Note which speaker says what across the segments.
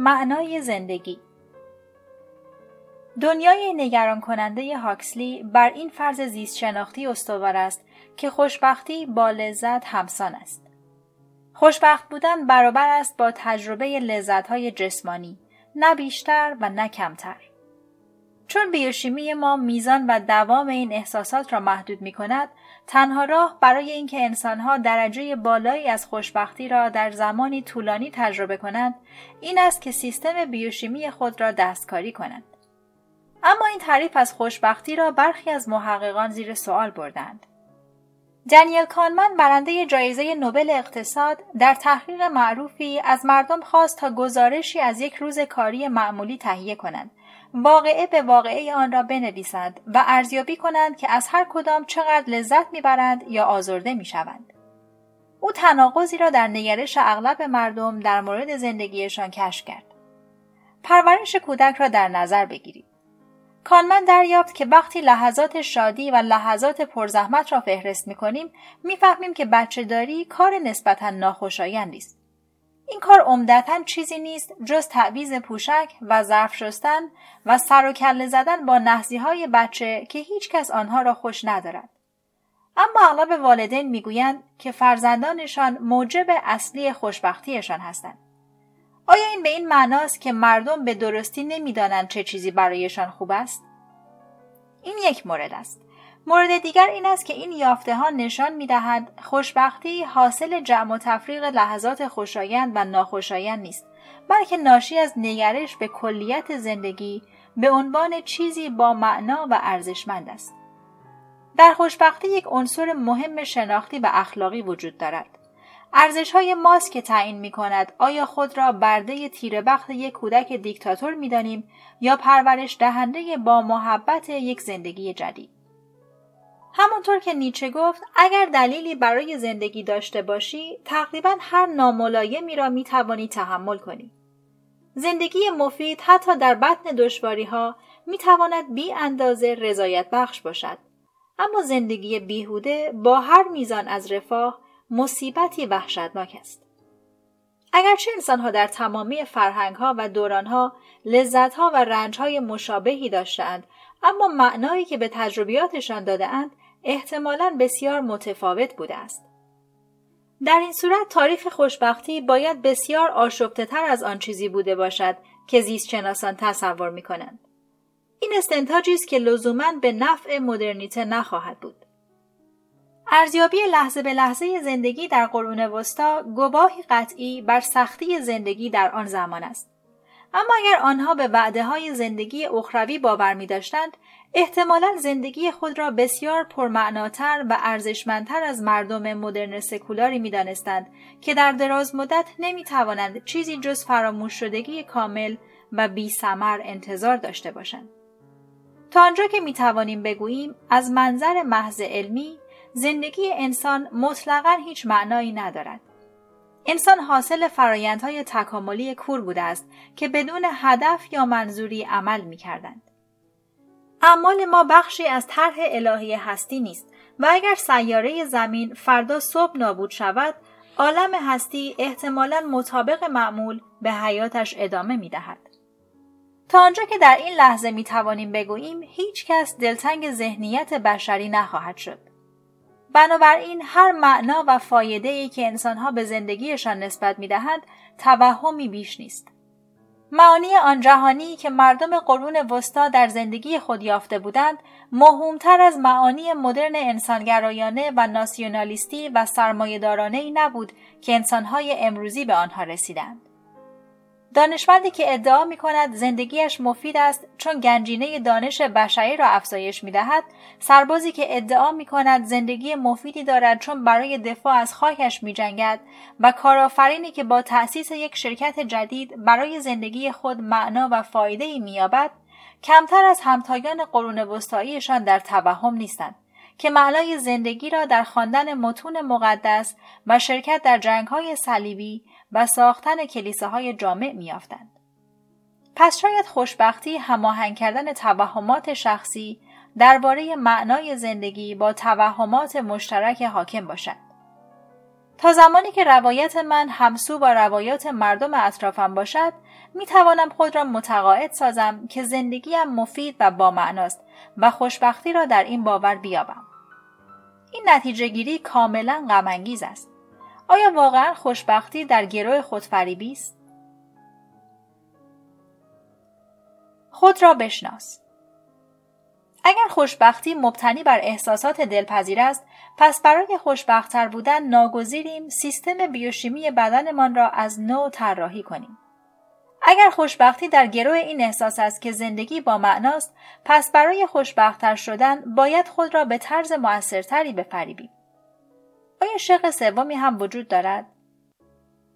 Speaker 1: معنای زندگی دنیای نگران کننده هاکسلی بر این فرض زیست شناختی استوار است که خوشبختی با لذت همسان است. خوشبخت بودن برابر است با تجربه لذتهای جسمانی، نه بیشتر و نه کمتر. چون بیوشیمی ما میزان و دوام این احساسات را محدود می کند، تنها راه برای اینکه انسانها درجه بالایی از خوشبختی را در زمانی طولانی تجربه کنند، این است که سیستم بیوشیمی خود را دستکاری کنند. اما این تعریف از خوشبختی را برخی از محققان زیر سوال بردند. دنیل کانمن برنده جایزه نوبل اقتصاد در تحقیق معروفی از مردم خواست تا گزارشی از یک روز کاری معمولی تهیه کنند واقعه به واقعه آن را بنویسند و ارزیابی کنند که از هر کدام چقدر لذت می‌برند یا آزرده می‌شوند. او تناقضی را در نگرش اغلب مردم در مورد زندگیشان کشف کرد. پرورش کودک را در نظر بگیرید. کانمن دریافت که وقتی لحظات شادی و لحظات پرزحمت را فهرست می کنیم می‌فهمیم که بچه داری کار نسبتا ناخوشایندی است. این کار عمدتا چیزی نیست جز تعویز پوشک و ظرف شستن و سر و کله زدن با نحزی های بچه که هیچ کس آنها را خوش ندارد. اما اغلب والدین می‌گویند که فرزندانشان موجب اصلی خوشبختیشان هستند. آیا این به این معناست که مردم به درستی نمی‌دانند چه چیزی برایشان خوب است؟ این یک مورد است. مورد دیگر این است که این یافته ها نشان می دهد خوشبختی حاصل جمع و تفریق لحظات خوشایند و ناخوشایند نیست بلکه ناشی از نگرش به کلیت زندگی به عنوان چیزی با معنا و ارزشمند است. در خوشبختی یک عنصر مهم شناختی و اخلاقی وجود دارد. ارزش های ماست که تعیین می کند آیا خود را برده تیر بخت یک کودک دیکتاتور می دانیم یا پرورش دهنده با محبت یک زندگی جدید. همانطور که نیچه گفت اگر دلیلی برای زندگی داشته باشی تقریبا هر ناملایمی را می توانی تحمل کنی. زندگی مفید حتی در بطن دشواری ها می تواند بی اندازه رضایت بخش باشد. اما زندگی بیهوده با هر میزان از رفاه مصیبتی وحشتناک است. اگرچه انسانها در تمامی فرهنگها و دورانها لذتها و رنجهای مشابهی داشتند اما معنایی که به تجربیاتشان دادهاند احتمالا بسیار متفاوت بوده است. در این صورت تاریخ خوشبختی باید بسیار آشفته تر از آن چیزی بوده باشد که زیست شناسان تصور می کنند. این استنتاجی است که لزوما به نفع مدرنیته نخواهد بود. ارزیابی لحظه به لحظه زندگی در قرون وسطا گواهی قطعی بر سختی زندگی در آن زمان است. اما اگر آنها به وعده های زندگی اخروی باور می داشتند، احتمالا زندگی خود را بسیار پرمعناتر و ارزشمندتر از مردم مدرن سکولاری می دانستند که در دراز مدت نمی توانند چیزی جز فراموش شدگی کامل و بی سمر انتظار داشته باشند. تا آنجا که می توانیم بگوییم از منظر محض علمی زندگی انسان مطلقا هیچ معنایی ندارد. انسان حاصل فرایندهای تکاملی کور بوده است که بدون هدف یا منظوری عمل می کردند. اعمال ما بخشی از طرح الهی هستی نیست و اگر سیاره زمین فردا صبح نابود شود عالم هستی احتمالا مطابق معمول به حیاتش ادامه می دهد. تا آنجا که در این لحظه می توانیم بگوییم هیچ کس دلتنگ ذهنیت بشری نخواهد شد. بنابراین هر معنا و فایده ای که انسانها به زندگیشان نسبت می دهند توهمی بیش نیست. معانی آن جهانی که مردم قرون وسطا در زندگی خود یافته بودند مهمتر از معانی مدرن انسانگرایانه و ناسیونالیستی و سرمایهدارانه ای نبود که انسانهای امروزی به آنها رسیدند. دانشمندی که ادعا می کند زندگیش مفید است چون گنجینه دانش بشری را افزایش می دهد، سربازی که ادعا می کند زندگی مفیدی دارد چون برای دفاع از خاکش می جنگد و کارآفرینی که با تأسیس یک شرکت جدید برای زندگی خود معنا و فایده ای می یابد، کمتر از همتایان قرون وسطاییشان در توهم نیستند. که معنای زندگی را در خواندن متون مقدس و شرکت در جنگهای صلیبی و ساختن کلیساهای جامع میافتند. پس شاید خوشبختی هماهنگ کردن توهمات شخصی درباره معنای زندگی با توهمات مشترک حاکم باشد. تا زمانی که روایت من همسو با روایات مردم اطرافم باشد می توانم خود را متقاعد سازم که زندگیم مفید و با معناست و خوشبختی را در این باور بیابم. این نتیجه گیری کاملا غمانگیز است. آیا واقعا خوشبختی در گروه خودفریبی است؟ خود را بشناس. اگر خوشبختی مبتنی بر احساسات دلپذیر است پس برای خوشبختتر بودن ناگزیریم سیستم بیوشیمی بدنمان را از نو طراحی کنیم اگر خوشبختی در گروه این احساس است که زندگی با معناست پس برای خوشبختتر شدن باید خود را به طرز موثرتری بفریبیم آیا شق سومی هم وجود دارد؟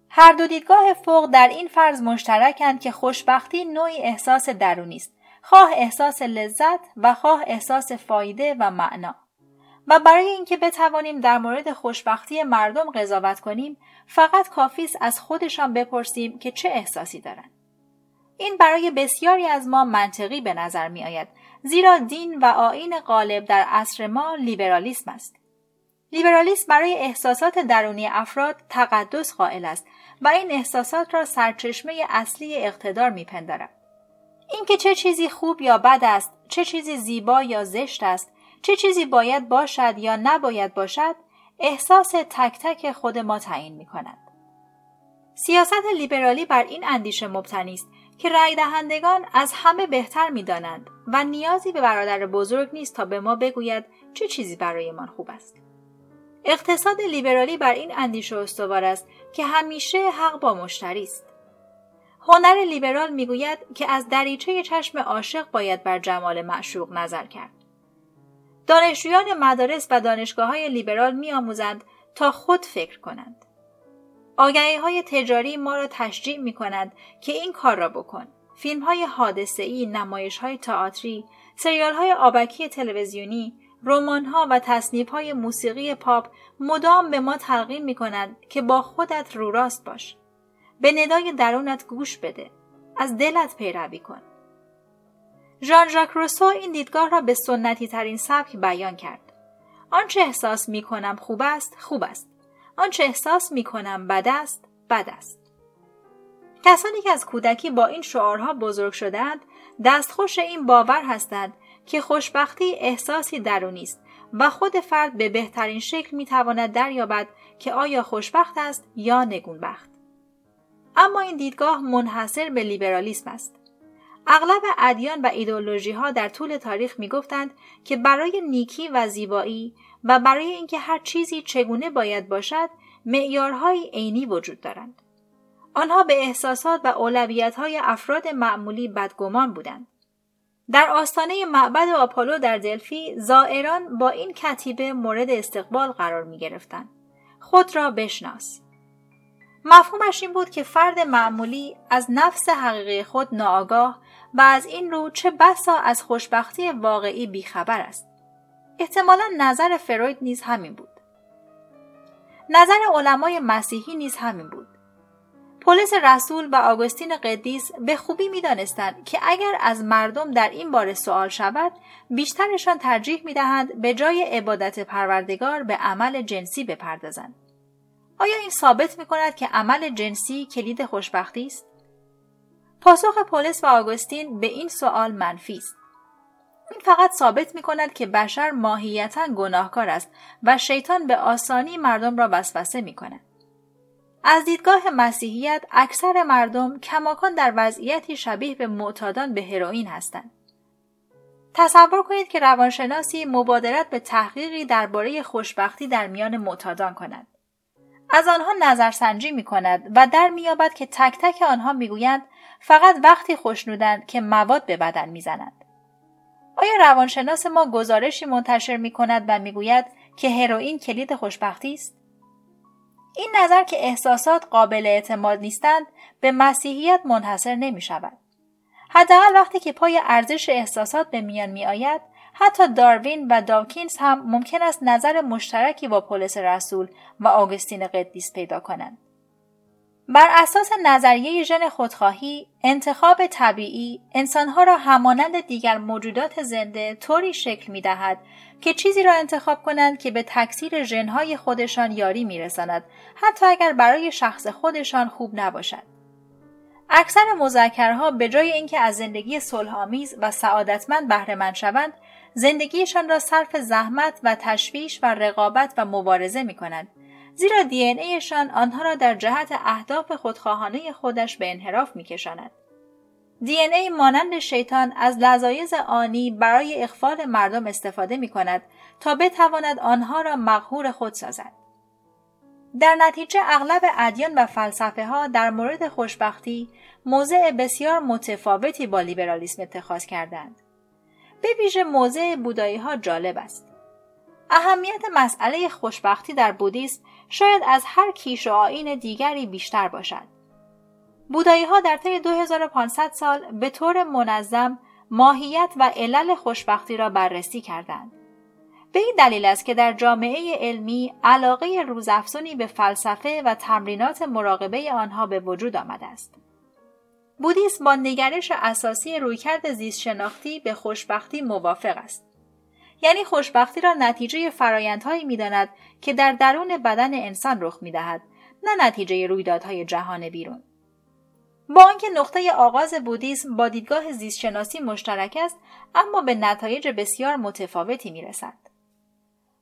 Speaker 1: هر دو دیدگاه فوق در این فرض مشترکند که خوشبختی نوعی احساس درونی است. خواه احساس لذت و خواه احساس فایده و معنا. و برای اینکه بتوانیم در مورد خوشبختی مردم قضاوت کنیم فقط کافی است از خودشان بپرسیم که چه احساسی دارند. این برای بسیاری از ما منطقی به نظر می آید زیرا دین و آین غالب در عصر ما لیبرالیسم است. لیبرالیسم برای احساسات درونی افراد تقدس قائل است و این احساسات را سرچشمه اصلی اقتدار میپندارد اینکه چه چیزی خوب یا بد است چه چیزی زیبا یا زشت است چه چیزی باید باشد یا نباید باشد احساس تک تک خود ما تعیین می کند. سیاست لیبرالی بر این اندیشه مبتنی است که رأی دهندگان از همه بهتر می دانند و نیازی به برادر بزرگ نیست تا به ما بگوید چه چیزی برایمان خوب است. اقتصاد لیبرالی بر این اندیشه استوار است که همیشه حق با مشتری است. هنر لیبرال می‌گوید که از دریچه چشم عاشق باید بر جمال معشوق نظر کرد. دانشجویان مدارس و دانشگاه های لیبرال می آموزند تا خود فکر کنند. آگهی های تجاری ما را تشجیع می کنند که این کار را بکن. فیلم های حادثه ای، نمایش های تئاتری، سریال های آبکی تلویزیونی، رمان ها و تصنیف های موسیقی پاپ مدام به ما تلقین می کنند که با خودت رو راست باش. به ندای درونت گوش بده. از دلت پیروی کن. ژان ژاک روسو این دیدگاه را به سنتی ترین سبک بیان کرد. آنچه احساس می کنم خوب است، خوب است. آنچه احساس می کنم بد است، بد است. کسانی که از کودکی با این شعارها بزرگ شدند، دستخوش این باور هستند که خوشبختی احساسی درونی است و خود فرد به بهترین شکل می تواند دریابد که آیا خوشبخت است یا نگونبخت. اما این دیدگاه منحصر به لیبرالیسم است. اغلب ادیان و ایدولوژی ها در طول تاریخ می گفتند که برای نیکی و زیبایی و برای اینکه هر چیزی چگونه باید باشد معیارهای عینی وجود دارند. آنها به احساسات و اولویت های افراد معمولی بدگمان بودند. در آستانه معبد آپولو در دلفی زائران با این کتیبه مورد استقبال قرار می گرفتند. خود را بشناس. مفهومش این بود که فرد معمولی از نفس حقیقی خود ناآگاه و از این رو چه بسا از خوشبختی واقعی بیخبر است. احتمالا نظر فروید نیز همین بود. نظر علمای مسیحی نیز همین بود. پولس رسول و آگوستین قدیس به خوبی می دانستند که اگر از مردم در این باره سوال شود بیشترشان ترجیح می دهند به جای عبادت پروردگار به عمل جنسی بپردازند. آیا این ثابت می کند که عمل جنسی کلید خوشبختی است؟ پاسخ پولس و آگوستین به این سوال منفی است. این فقط ثابت می کند که بشر ماهیتا گناهکار است و شیطان به آسانی مردم را وسوسه می کند. از دیدگاه مسیحیت اکثر مردم کماکان در وضعیتی شبیه به معتادان به هروئین هستند. تصور کنید که روانشناسی مبادرت به تحقیقی درباره خوشبختی در میان معتادان کند. از آنها نظرسنجی می کند و در میابد که تک تک آنها می‌گویند فقط وقتی خوشنودند که مواد به بدن می‌زنند. آیا روانشناس ما گزارشی منتشر می کند و می‌گوید که هروئین کلید خوشبختی است؟ این نظر که احساسات قابل اعتماد نیستند به مسیحیت منحصر نمی شود. حداقل وقتی که پای ارزش احساسات به میان می آید حتی داروین و داوکینز هم ممکن است نظر مشترکی با پولس رسول و آگوستین قدیس پیدا کنند. بر اساس نظریه ژن خودخواهی انتخاب طبیعی انسانها را همانند دیگر موجودات زنده طوری شکل می دهد که چیزی را انتخاب کنند که به تکثیر ژنهای خودشان یاری میرساند حتی اگر برای شخص خودشان خوب نباشد. اکثر مذکرها به جای اینکه از زندگی صلحآمیز و سعادتمند بهرهمند شوند زندگیشان را صرف زحمت و تشویش و رقابت و مبارزه می کنند زیرا دی ایشان آنها را در جهت اهداف خودخواهانه خودش به انحراف می کشاند. دی ای مانند شیطان از لذایز آنی برای اخفال مردم استفاده می کند تا بتواند آنها را مغهور خود سازد. در نتیجه اغلب ادیان و فلسفه ها در مورد خوشبختی موضع بسیار متفاوتی با لیبرالیسم اتخاذ کردند. به ویژه موضع بودایی ها جالب است. اهمیت مسئله خوشبختی در بودیسم شاید از هر کیش و آین دیگری بیشتر باشد. بودایی ها در طی 2500 سال به طور منظم ماهیت و علل خوشبختی را بررسی کردند. به این دلیل است که در جامعه علمی علاقه روزافزونی به فلسفه و تمرینات مراقبه آنها به وجود آمده است. بودیسم با نگرش اساسی رویکرد زیست شناختی به خوشبختی موافق است. یعنی خوشبختی را نتیجه فرایندهایی می‌داند که در درون بدن انسان رخ می‌دهد نه نتیجه رویدادهای جهان بیرون. با آنکه نقطه آغاز بودیسم با دیدگاه زیستشناسی مشترک است اما به نتایج بسیار متفاوتی می‌رسد.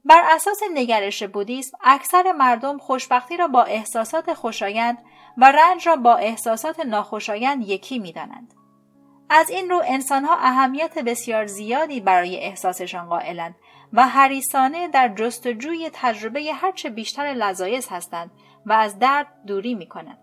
Speaker 1: بر اساس نگرش بودیسم اکثر مردم خوشبختی را با احساسات خوشایند و رنج را با احساسات ناخوشایند یکی می‌دانند. از این رو انسانها اهمیت بسیار زیادی برای احساسشان قائلند و حریصانه در جستجوی تجربه هرچه بیشتر لذایز هستند و از درد دوری می کنند.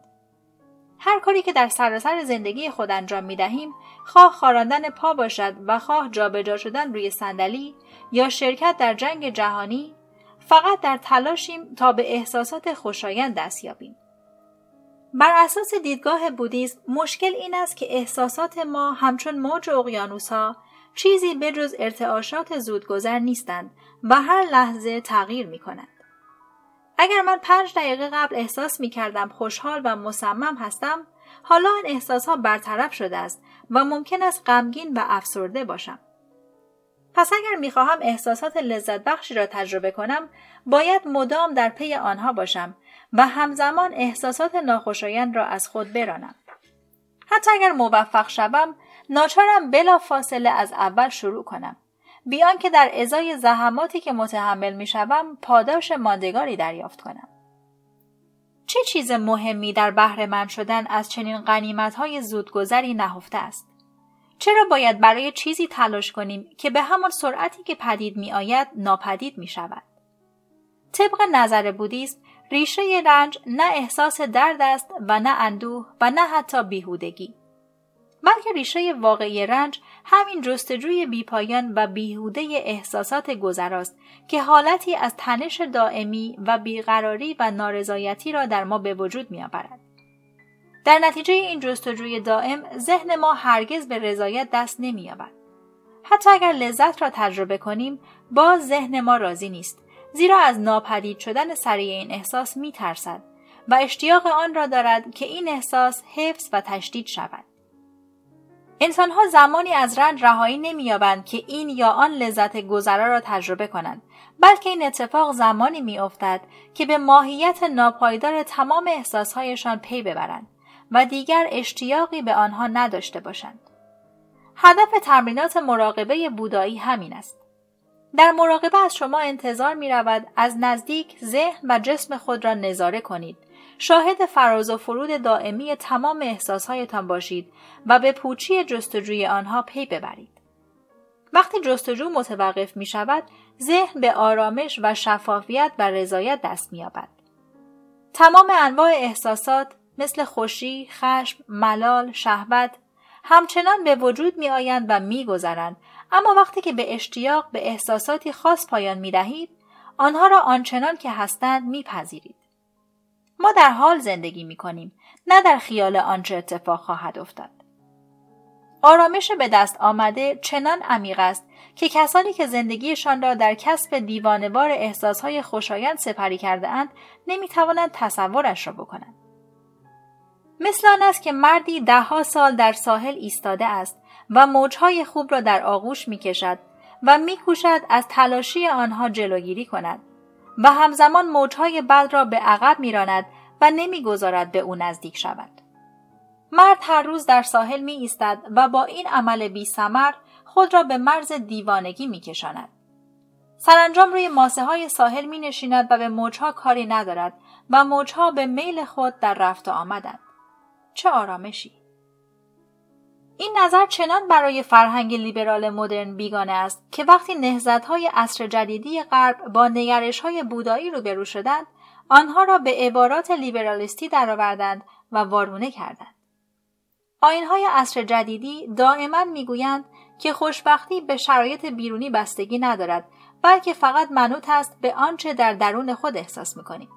Speaker 1: هر کاری که در سراسر زندگی خود انجام می دهیم خواه خاراندن پا باشد و خواه جابجا شدن روی صندلی یا شرکت در جنگ جهانی فقط در تلاشیم تا به احساسات خوشایند دست یابیم. بر اساس دیدگاه بودیزم مشکل این است که احساسات ما همچون موج اقیانوس ها چیزی بجز ارتعاشات زودگذر نیستند و هر لحظه تغییر می کنند. اگر من پنج دقیقه قبل احساس می کردم خوشحال و مصمم هستم حالا این احساس ها برطرف شده است و ممکن است غمگین و افسرده باشم. پس اگر می خواهم احساسات لذت بخشی را تجربه کنم باید مدام در پی آنها باشم و همزمان احساسات ناخوشایند را از خود برانم. حتی اگر موفق شوم ناچارم بلا فاصله از اول شروع کنم. بیان که در ازای زحماتی که متحمل می شوم پاداش ماندگاری دریافت کنم. چه چیز مهمی در بهره من شدن از چنین قنیمت های زودگذری نهفته است؟ چرا باید برای چیزی تلاش کنیم که به همان سرعتی که پدید می آید ناپدید می شود؟ طبق نظر بودیست ریشه رنج نه احساس درد است و نه اندوه و نه حتی بیهودگی بلکه ریشه واقعی رنج همین جستجوی بیپایان و بیهوده احساسات گذراست که حالتی از تنش دائمی و بیقراری و نارضایتی را در ما به وجود می آورد. در نتیجه این جستجوی دائم ذهن ما هرگز به رضایت دست نمی آورد. حتی اگر لذت را تجربه کنیم باز ذهن ما راضی نیست زیرا از ناپدید شدن سریع این احساس می ترسد و اشتیاق آن را دارد که این احساس حفظ و تشدید شود. انسانها زمانی از رنج رهایی نمییابند که این یا آن لذت گذرا را تجربه کنند بلکه این اتفاق زمانی میافتد که به ماهیت ناپایدار تمام احساسهایشان پی ببرند و دیگر اشتیاقی به آنها نداشته باشند هدف تمرینات مراقبه بودایی همین است در مراقبه از شما انتظار می رود از نزدیک ذهن و جسم خود را نظاره کنید. شاهد فراز و فرود دائمی تمام احساسهایتان باشید و به پوچی جستجوی آنها پی ببرید. وقتی جستجو متوقف می شود، ذهن به آرامش و شفافیت و رضایت دست می یابد. تمام انواع احساسات مثل خوشی، خشم، ملال، شهوت همچنان به وجود می آیند و می گذرند اما وقتی که به اشتیاق به احساساتی خاص پایان می دهید آنها را آنچنان که هستند میپذیرید. ما در حال زندگی می کنیم نه در خیال آنچه اتفاق خواهد افتاد. آرامش به دست آمده چنان عمیق است که کسانی که زندگیشان را در کسب دیوانوار احساسهای خوشایند سپری کرده اند نمی توانند تصورش را بکنند. مثل آن است که مردی دهها سال در ساحل ایستاده است و موجهای خوب را در آغوش می کشد و میکوشد از تلاشی آنها جلوگیری کند و همزمان موجهای بد را به عقب میراند و نمی‌گذارد به او نزدیک شود. مرد هر روز در ساحل می ایستد و با این عمل بی سمر خود را به مرز دیوانگی می کشاند. سرانجام روی ماسه های ساحل می نشیند و به موجها کاری ندارد و موجها به میل خود در رفت و آمدند. چه آرامشی! این نظر چنان برای فرهنگ لیبرال مدرن بیگانه است که وقتی های عصر جدیدی غرب با های بودایی روبرو شدند آنها را به عبارات لیبرالیستی درآوردند و وارونه کردند های عصر جدیدی دائما می‌گویند که خوشبختی به شرایط بیرونی بستگی ندارد بلکه فقط منوط است به آنچه در درون خود احساس می‌کنیم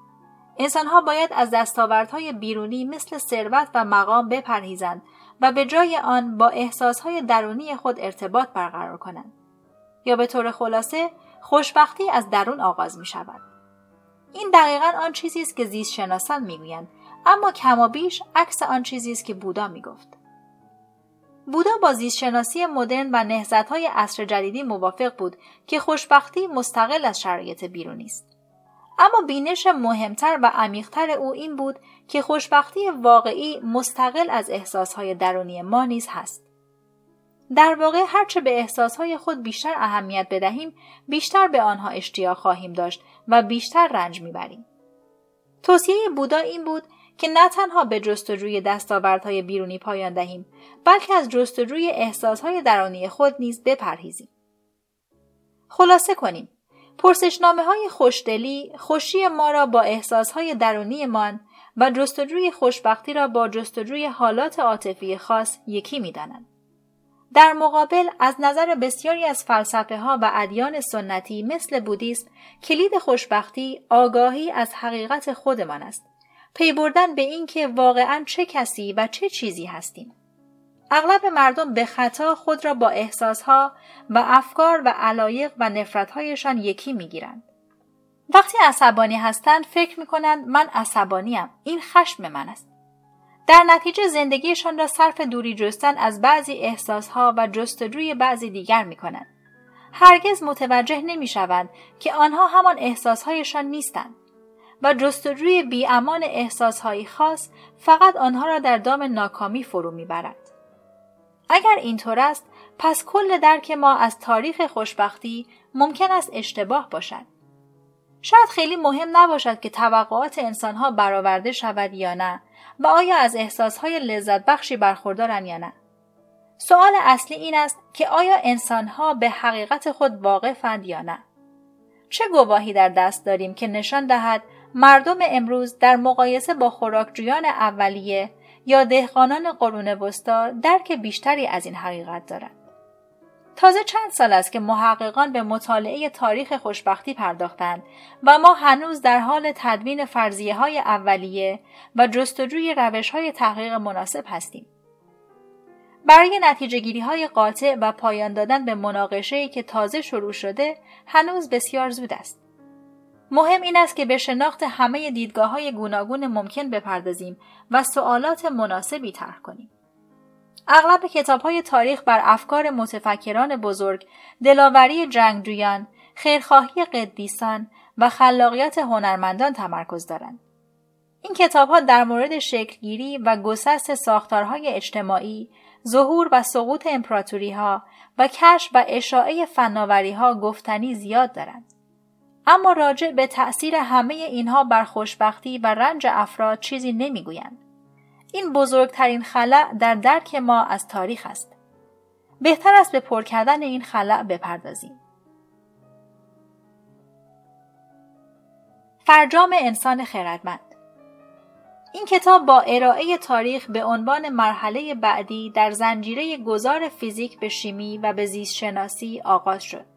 Speaker 1: انسانها باید از دستاوردهای بیرونی مثل ثروت و مقام بپرهیزند و به جای آن با احساسهای درونی خود ارتباط برقرار کنند. یا به طور خلاصه خوشبختی از درون آغاز می شود. این دقیقا آن چیزی است که زیست شناسان می‌گویند اما کما بیش عکس آن چیزی است که بودا می‌گفت. بودا با زیست شناسی مدرن و نهضت‌های عصر جدیدی موافق بود که خوشبختی مستقل از شرایط بیرونی است. اما بینش مهمتر و عمیقتر او این بود که خوشبختی واقعی مستقل از احساسهای درونی ما نیز هست. در واقع هرچه به احساسهای خود بیشتر اهمیت بدهیم بیشتر به آنها اشتیاق خواهیم داشت و بیشتر رنج می‌بریم. توصیه بودا این بود که نه تنها به جستجوی دستاوردهای بیرونی پایان دهیم بلکه از جستجوی احساسهای درونی خود نیز بپرهیزیم. خلاصه کنیم پرسشنامه های خوشدلی خوشی ما را با احساسهای درونیمان و جستجوی خوشبختی را با جستجوی حالات عاطفی خاص یکی می دانند. در مقابل از نظر بسیاری از فلسفه ها و ادیان سنتی مثل بودیسم کلید خوشبختی آگاهی از حقیقت خودمان است پی بردن به اینکه واقعا چه کسی و چه چیزی هستیم اغلب مردم به خطا خود را با احساسها و افکار و علایق و نفرتهایشان یکی می‌گیرند. وقتی عصبانی هستند فکر می کنند من عصبانیم این خشم من است. در نتیجه زندگیشان را صرف دوری جستن از بعضی احساسها و جستجوی بعضی دیگر می کنند. هرگز متوجه نمی شوند که آنها همان احساسهایشان نیستند و جستجوی بیامان احساسهایی خاص فقط آنها را در دام ناکامی فرو می‌برد. اگر اینطور است پس کل درک ما از تاریخ خوشبختی ممکن است اشتباه باشد. شاید خیلی مهم نباشد که توقعات انسانها برآورده شود یا نه و آیا از احساسهای لذت بخشی برخوردارن یا نه. سوال اصلی این است که آیا انسانها به حقیقت خود واقفند یا نه؟ چه گواهی در دست داریم که نشان دهد مردم امروز در مقایسه با خوراکجویان اولیه یا دهقانان قرون وسطا درک بیشتری از این حقیقت دارند. تازه چند سال است که محققان به مطالعه تاریخ خوشبختی پرداختند و ما هنوز در حال تدوین فرضیه های اولیه و جستجوی روش های تحقیق مناسب هستیم. برای نتیجه گیری های قاطع و پایان دادن به مناقشه که تازه شروع شده هنوز بسیار زود است. مهم این است که به شناخت همه دیدگاه های گوناگون ممکن بپردازیم و سوالات مناسبی طرح کنیم. اغلب کتاب های تاریخ بر افکار متفکران بزرگ، دلاوری جنگجویان، خیرخواهی قدیسان و خلاقیت هنرمندان تمرکز دارند. این کتاب ها در مورد شکلگیری و گسست ساختارهای اجتماعی، ظهور و سقوط امپراتوری ها و کشف و اشاعه فناوری ها گفتنی زیاد دارند. اما راجع به تأثیر همه اینها بر خوشبختی و رنج افراد چیزی نمی‌گویند. این بزرگترین خلع در درک ما از تاریخ است. بهتر است به پر کردن این خلع بپردازیم. فرجام انسان خردمند این کتاب با ارائه تاریخ به عنوان مرحله بعدی در زنجیره گذار فیزیک به شیمی و به زیست شناسی آغاز شد.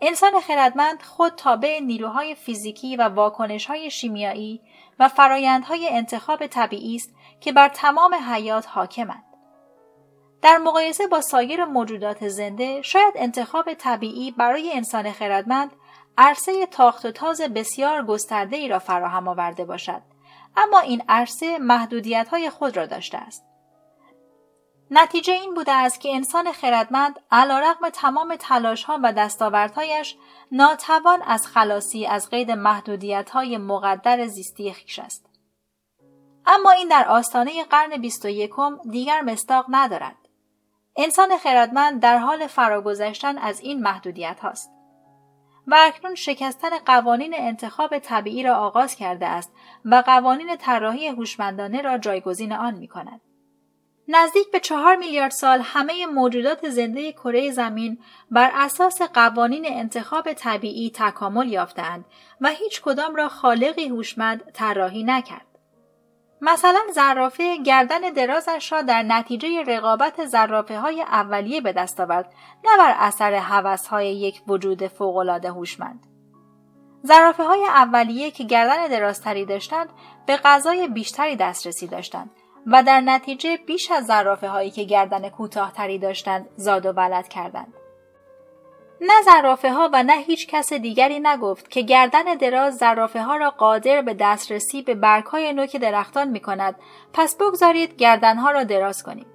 Speaker 1: انسان خردمند خود تابع نیروهای فیزیکی و واکنشهای شیمیایی و فرایندهای انتخاب طبیعی است که بر تمام حیات حاکمند. در مقایسه با سایر موجودات زنده شاید انتخاب طبیعی برای انسان خردمند عرصه تاخت و تاز بسیار گسترده ای را فراهم آورده باشد اما این عرصه محدودیت های خود را داشته است. نتیجه این بوده است که انسان خردمند علیرغم تمام تلاش ها و دستاوردهایش ناتوان از خلاصی از قید محدودیت های مقدر زیستی خیش است. اما این در آستانه قرن بیست و یکم دیگر مستاق ندارد. انسان خردمند در حال فراگذشتن از این محدودیت هاست. و اکنون شکستن قوانین انتخاب طبیعی را آغاز کرده است و قوانین طراحی هوشمندانه را جایگزین آن می کند. نزدیک به چهار میلیارد سال همه موجودات زنده کره زمین بر اساس قوانین انتخاب طبیعی تکامل یافتند و هیچ کدام را خالقی هوشمند طراحی نکرد. مثلا زرافه گردن درازش را در نتیجه رقابت زرافه های اولیه به دست آورد نه بر اثر حوث های یک وجود فوقالعاده هوشمند. زرافه های اولیه که گردن درازتری داشتند به غذای بیشتری دسترسی داشتند و در نتیجه بیش از زرافه هایی که گردن کوتاهتری داشتند زاد و ولد کردند. نه زرافه ها و نه هیچ کس دیگری نگفت که گردن دراز زرافه ها را قادر به دسترسی به برگ های نوک درختان می کند پس بگذارید گردن ها را دراز کنید.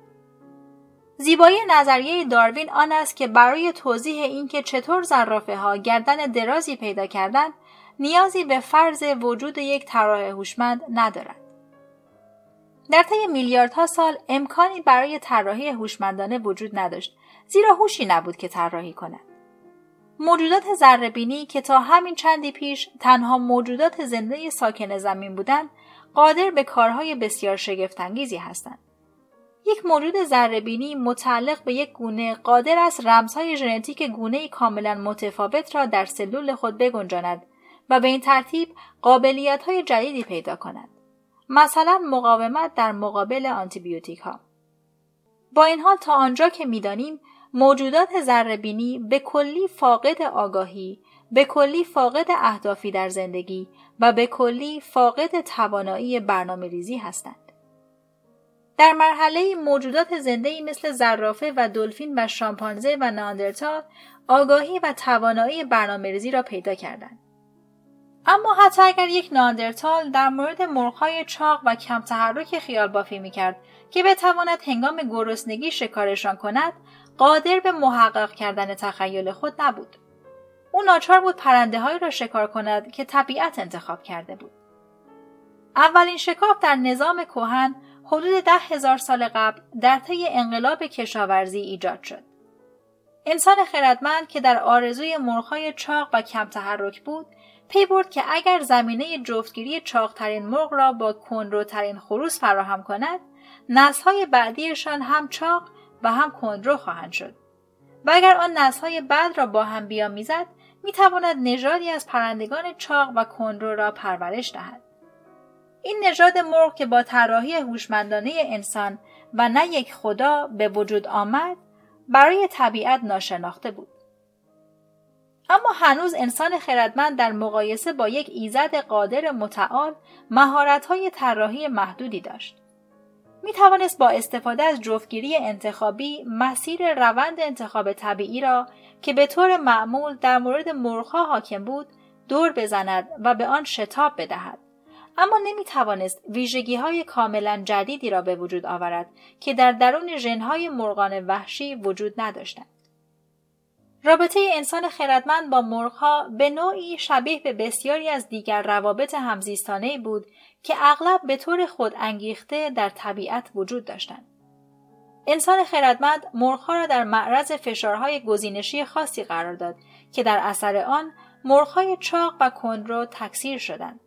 Speaker 1: زیبایی نظریه داروین آن است که برای توضیح اینکه چطور زرافه ها گردن درازی پیدا کردند نیازی به فرض وجود یک طراح هوشمند ندارد. در طی میلیاردها سال امکانی برای طراحی هوشمندانه وجود نداشت زیرا هوشی نبود که طراحی کند موجودات ذرهبینی که تا همین چندی پیش تنها موجودات زنده ساکن زمین بودند قادر به کارهای بسیار شگفتانگیزی هستند یک موجود ذرهبینی متعلق به یک گونه قادر است رمزهای ژنتیک گونه کاملا متفاوت را در سلول خود بگنجاند و به این ترتیب قابلیت های جدیدی پیدا کند. مثلا مقاومت در مقابل آنتیبیوتیک ها. با این حال تا آنجا که می‌دانیم موجودات ذرهبینی به کلی فاقد آگاهی، به کلی فاقد اهدافی در زندگی و به کلی فاقد توانایی برنامه ریزی هستند. در مرحله موجودات زنده مثل زرافه و دلفین و شامپانزه و ناندرتال آگاهی و توانایی برنامه ریزی را پیدا کردند. اما حتی اگر یک ناندرتال در مورد مرغهای چاق و کم تحرک خیال بافی می کرد که بتواند هنگام گرسنگی شکارشان کند قادر به محقق کردن تخیل خود نبود. او ناچار بود پرنده هایی را شکار کند که طبیعت انتخاب کرده بود. اولین شکاف در نظام کوهن حدود ده هزار سال قبل در طی انقلاب کشاورزی ایجاد شد. انسان خردمند که در آرزوی مرغهای چاق و کم تحرک بود پی برد که اگر زمینه جفتگیری چاقترین مرغ را با کنروترین خروس فراهم کند نسلهای بعدیشان هم چاق و هم کندرو خواهند شد. و اگر آن نسلهای بعد را با هم بیامیزد می‌تواند نژادی از پرندگان چاق و کندرو را پرورش دهد. این نژاد مرغ که با طراحی هوشمندانه انسان و نه یک خدا به وجود آمد برای طبیعت ناشناخته بود. اما هنوز انسان خردمند در مقایسه با یک ایزد قادر متعال مهارت‌های طراحی محدودی داشت. می توانست با استفاده از جفتگیری انتخابی مسیر روند انتخاب طبیعی را که به طور معمول در مورد مرغها حاکم بود دور بزند و به آن شتاب بدهد. اما نمی توانست ویژگی های کاملا جدیدی را به وجود آورد که در درون ژنهای مرغان وحشی وجود نداشتند. رابطه انسان خردمند با مرغها به نوعی شبیه به بسیاری از دیگر روابط همزیستانه بود که اغلب به طور خود انگیخته در طبیعت وجود داشتند. انسان خردمند مرغها را در معرض فشارهای گزینشی خاصی قرار داد که در اثر آن مرغهای چاق و کندرو تکثیر شدند.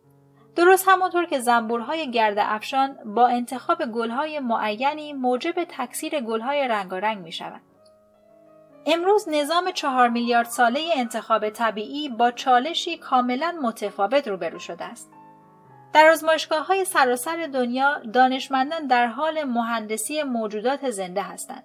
Speaker 1: درست همانطور که زنبورهای گرد افشان با انتخاب گلهای معینی موجب تکثیر گلهای رنگارنگ می شوند. امروز نظام چهار میلیارد ساله انتخاب طبیعی با چالشی کاملا متفاوت روبرو شده است. در آزمایشگاه های سراسر دنیا دانشمندان در حال مهندسی موجودات زنده هستند.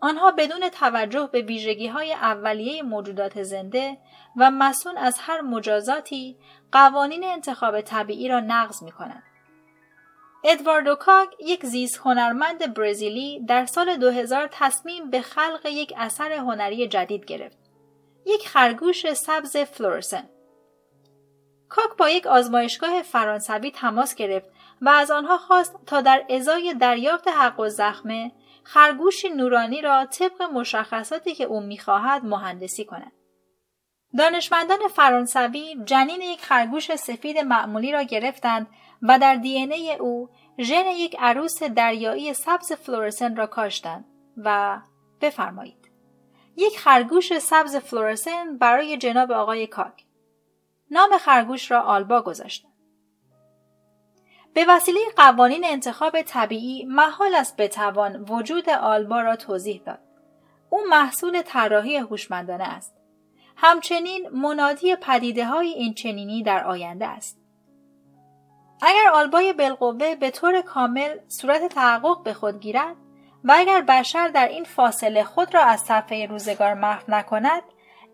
Speaker 1: آنها بدون توجه به ویژگی های اولیه موجودات زنده و مسون از هر مجازاتی قوانین انتخاب طبیعی را نقض می کنند. ادواردو کاگ یک زیست هنرمند برزیلی در سال 2000 تصمیم به خلق یک اثر هنری جدید گرفت. یک خرگوش سبز فلورسن. کاک با یک آزمایشگاه فرانسوی تماس گرفت و از آنها خواست تا در ازای دریافت حق و زخمه خرگوشی نورانی را طبق مشخصاتی که او می‌خواهد مهندسی کند. دانشمندان فرانسوی جنین یک خرگوش سفید معمولی را گرفتند و در دی ای او ژن یک عروس دریایی سبز فلورسن را کاشتند و بفرمایید. یک خرگوش سبز فلورسن برای جناب آقای کاک. نام خرگوش را آلبا گذاشتند. به وسیله قوانین انتخاب طبیعی محال است بتوان وجود آلبا را توضیح داد. او محصول طراحی هوشمندانه است. همچنین منادی پدیده های این چنینی در آینده است. اگر آلبای بالقوه به طور کامل صورت تحقق به خود گیرد و اگر بشر در این فاصله خود را از صفحه روزگار محو نکند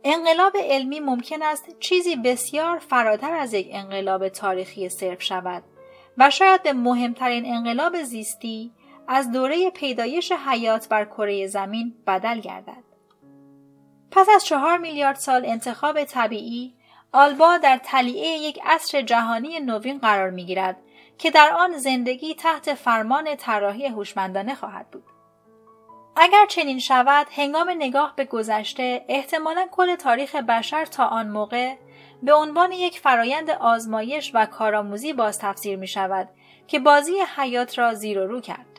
Speaker 1: انقلاب علمی ممکن است چیزی بسیار فراتر از یک انقلاب تاریخی صرف شود و شاید به مهمترین انقلاب زیستی از دوره پیدایش حیات بر کره زمین بدل گردد. پس از چهار میلیارد سال انتخاب طبیعی آلبا در تلیعه یک عصر جهانی نوین قرار می‌گیرد که در آن زندگی تحت فرمان طراحی هوشمندانه خواهد بود. اگر چنین شود هنگام نگاه به گذشته احتمالا کل تاریخ بشر تا آن موقع به عنوان یک فرایند آزمایش و کارآموزی باز تفسیر می شود که بازی حیات را زیر و رو کرد.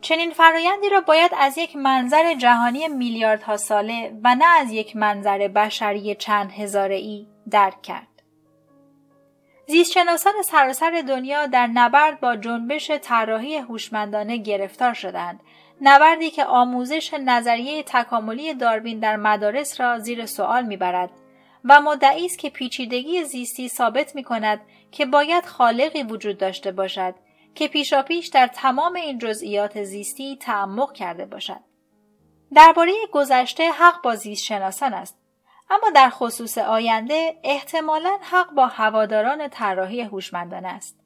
Speaker 1: چنین فرایندی را باید از یک منظر جهانی میلیاردها ساله و نه از یک منظر بشری چند هزاره ای درک کرد. زیستشناسان سراسر دنیا در نبرد با جنبش طراحی هوشمندانه گرفتار شدند نبردی که آموزش نظریه تکاملی داروین در مدارس را زیر سوال می‌برد و مدعی است که پیچیدگی زیستی ثابت می کند که باید خالقی وجود داشته باشد که پیشاپیش در تمام این جزئیات زیستی تعمق کرده باشد. درباره گذشته حق با زیست شناسان است اما در خصوص آینده احتمالا حق با هواداران طراحی هوشمندانه است.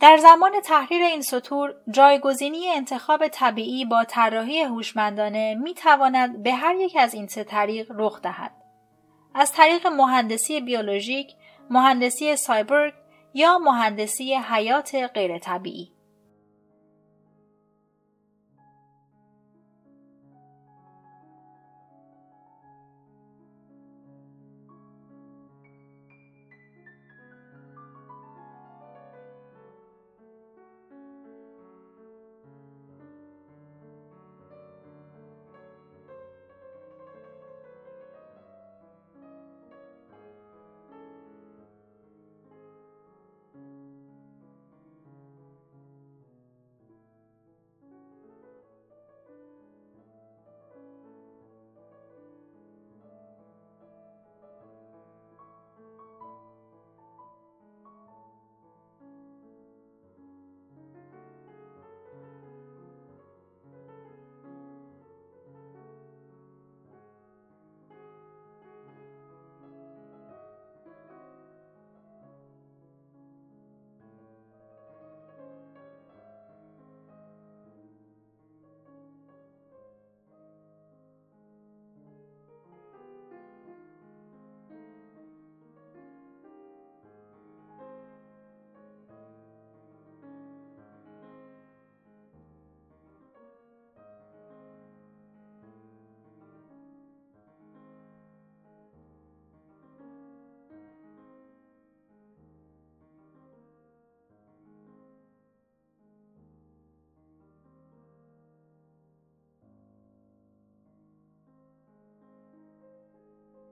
Speaker 1: در زمان تحریر این سطور جایگزینی انتخاب طبیعی با طراحی هوشمندانه می تواند به هر یک از این سه طریق رخ دهد. از طریق مهندسی بیولوژیک، مهندسی سایبرگ یا مهندسی حیات غیر طبیعی.